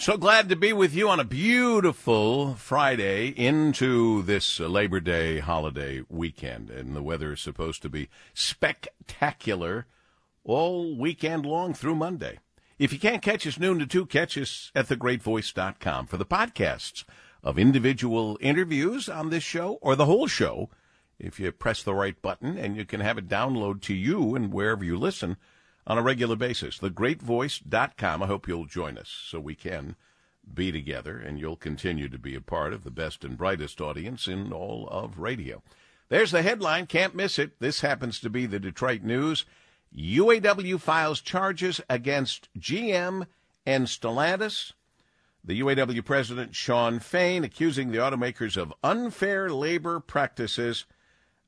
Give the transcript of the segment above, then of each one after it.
So glad to be with you on a beautiful Friday into this Labor Day holiday weekend. And the weather is supposed to be spectacular all weekend long through Monday. If you can't catch us noon to 2, catch us at thegreatvoice.com for the podcasts of individual interviews on this show or the whole show. If you press the right button and you can have it download to you and wherever you listen – on a regular basis. Thegreatvoice.com. I hope you'll join us so we can be together and you'll continue to be a part of the best and brightest audience in all of radio. There's the headline. Can't miss it. This happens to be the Detroit News. UAW files charges against GM and Stellantis. The UAW president, Shawn Fain, accusing the automakers of unfair labor practices,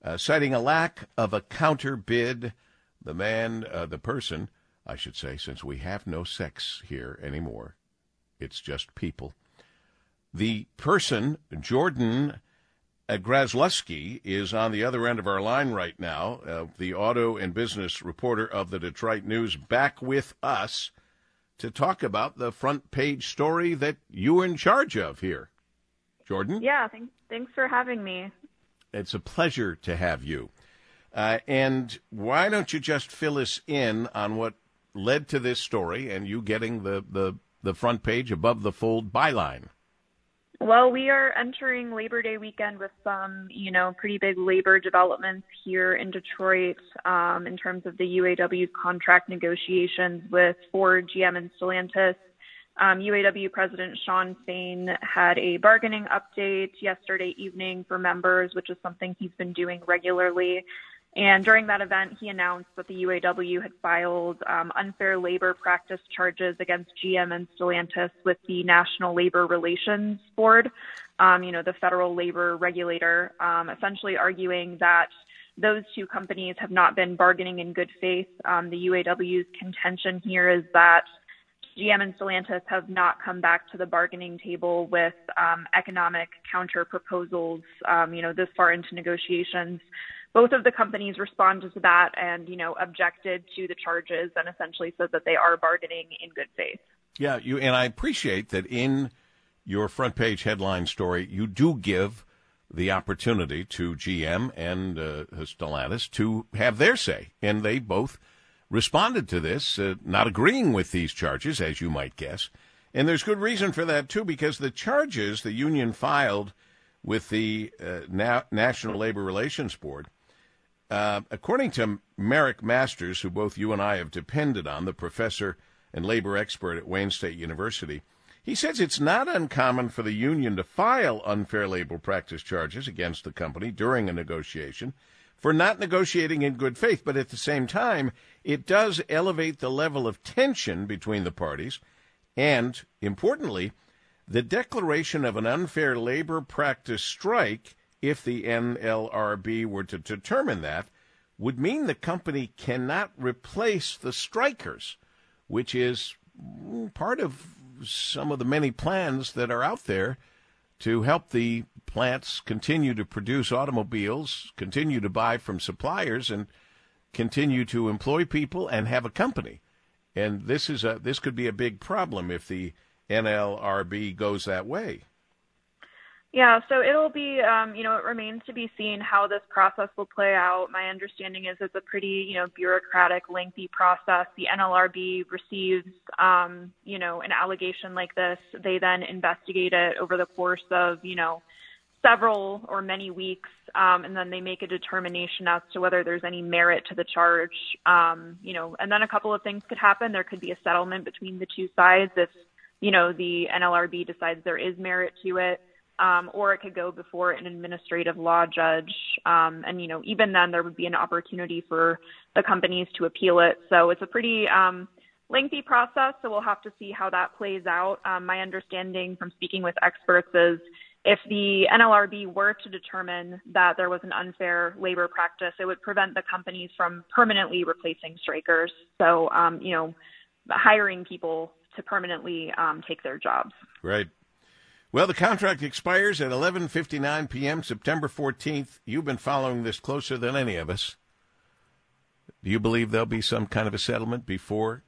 uh, citing a lack of a counter bid the man, uh, the person, I should say, since we have no sex here anymore, it's just people. The person, Jordyn Grzelewski, is on the other end of our line right now, uh, the auto and business reporter of the Detroit News, back with us to talk about the front page story that you are in charge of here. Jordyn? Yeah, thanks, thanks for having me. It's a pleasure to have you. Uh, and why don't you just fill us in on what led to this story and you getting the, the, the front page above the fold byline? Well, we are entering Labor Day weekend with some, you know, pretty big labor developments here in Detroit um, in terms of the UAW contract negotiations with Ford, GM, and Stellantis. Um, UAW President Shawn Fain had a bargaining update yesterday evening for members, which is something he's been doing regularly. And during that event, he announced that the UAW had filed um, unfair labor practice charges against GM and Stellantis with the National Labor Relations Board, um, you know, the federal labor regulator, um, essentially arguing that those two companies have not been bargaining in good faith. Um, the UAW's contention here is that GM and Stellantis have not come back to the bargaining table with um, economic counter proposals, um, you know, this far into negotiations both of the companies responded to that and you know objected to the charges and essentially said that they are bargaining in good faith. Yeah, you and I appreciate that in your front page headline story you do give the opportunity to GM and uh, Stellantis to have their say, and they both responded to this, uh, not agreeing with these charges, as you might guess. And there's good reason for that too, because the charges the union filed with the uh, Na- National Labor Relations Board uh, according to Marick Masters, who both you and I have depended on, the professor and labor expert at Wayne State University, he says it's not uncommon for the union to file unfair labor practice charges against the company during a negotiation for not negotiating in good faith, but at the same time, it does elevate the level of tension between the parties. And importantly, the declaration of an unfair labor practice strike if the NLRB were to determine that, would mean the company cannot replace the strikers, which is mm, part of some of the many plans that are out there to help the plants continue to produce automobiles, continue to buy from suppliers, and continue to employ people and have a company. And this is a this could be a big problem if the NLRB goes that way. Yeah, so it'll be, um, you know, it remains to be seen how this process will play out. My understanding is it's a pretty, you know, bureaucratic, lengthy process. The NLRB receives, um, you know, an allegation like this. They then investigate it over the course of, you know, several or many weeks, um, and then they make a determination as to whether there's any merit to the charge. Um, you know, and then a couple of things could happen. There could be a settlement between the two sides if, you know, the NLRB decides there is merit to it um, or it could go before an administrative law judge. Um, and you know, even then, there would be an opportunity for the companies to appeal it. So it's a pretty um, lengthy process. So we'll have to see how that plays out. Um, my understanding from speaking with experts is if the NLRB were to determine that there was an unfair labor practice, it would prevent the companies from permanently replacing strikers. So, um, you know, hiring people to permanently um, take their jobs. Right. Well, the contract expires at 11:59 p.m. September 14th. You've been following this closer than any of us. Do you believe there'll be some kind of a settlement before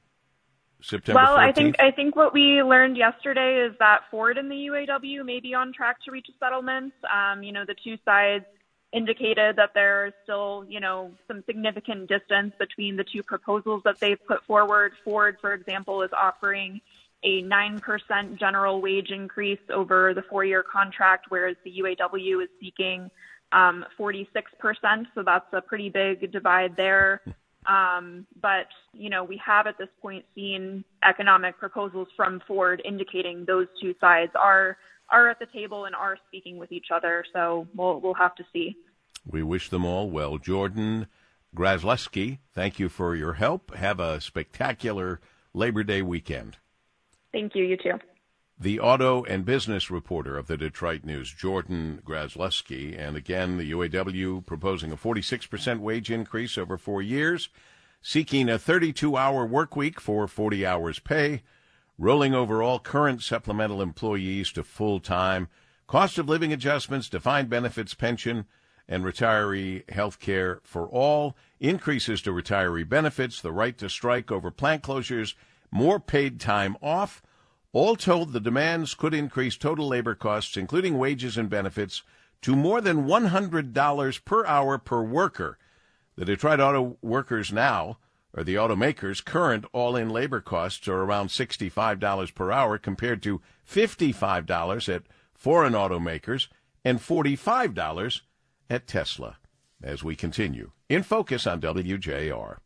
September. Well, 14th? I think I think what we learned yesterday is that Ford and the UAW may be on track to reach a settlement. Um, you know, the two sides indicated that there's still, you know, some significant distance between the two proposals that they've put forward. Ford, for example, is offering a 9% general wage increase over the four-year contract, whereas the UAW is seeking um, 46%. So that's a pretty big divide there. Um, but, you know, we have at this point seen economic proposals from Ford indicating those two sides are are at the table and are speaking with each other. So we'll we'll have to see. We wish them all well. Jordyn Grzelewski, thank you for your help. Have a spectacular Labor Day weekend. Thank you. You too. The auto and business reporter of the Detroit News, Jordyn Grzelewski. And again, the UAW proposing a 46% wage increase over four years, seeking a 32 hour work week for 40 hours pay, rolling over all current supplemental employees to full time, cost of living adjustments, defined benefits pension, and retiree health care for all, increases to retiree benefits, the right to strike over plant closures, more paid time off. All told, the demands could increase total labor costs, including wages and benefits, to more than $100 per hour per worker. The Detroit Auto Workers now, or the automakers' current all in labor costs are around $65 per hour compared to $55 at foreign automakers and $45 at Tesla. As we continue, in focus on WJR.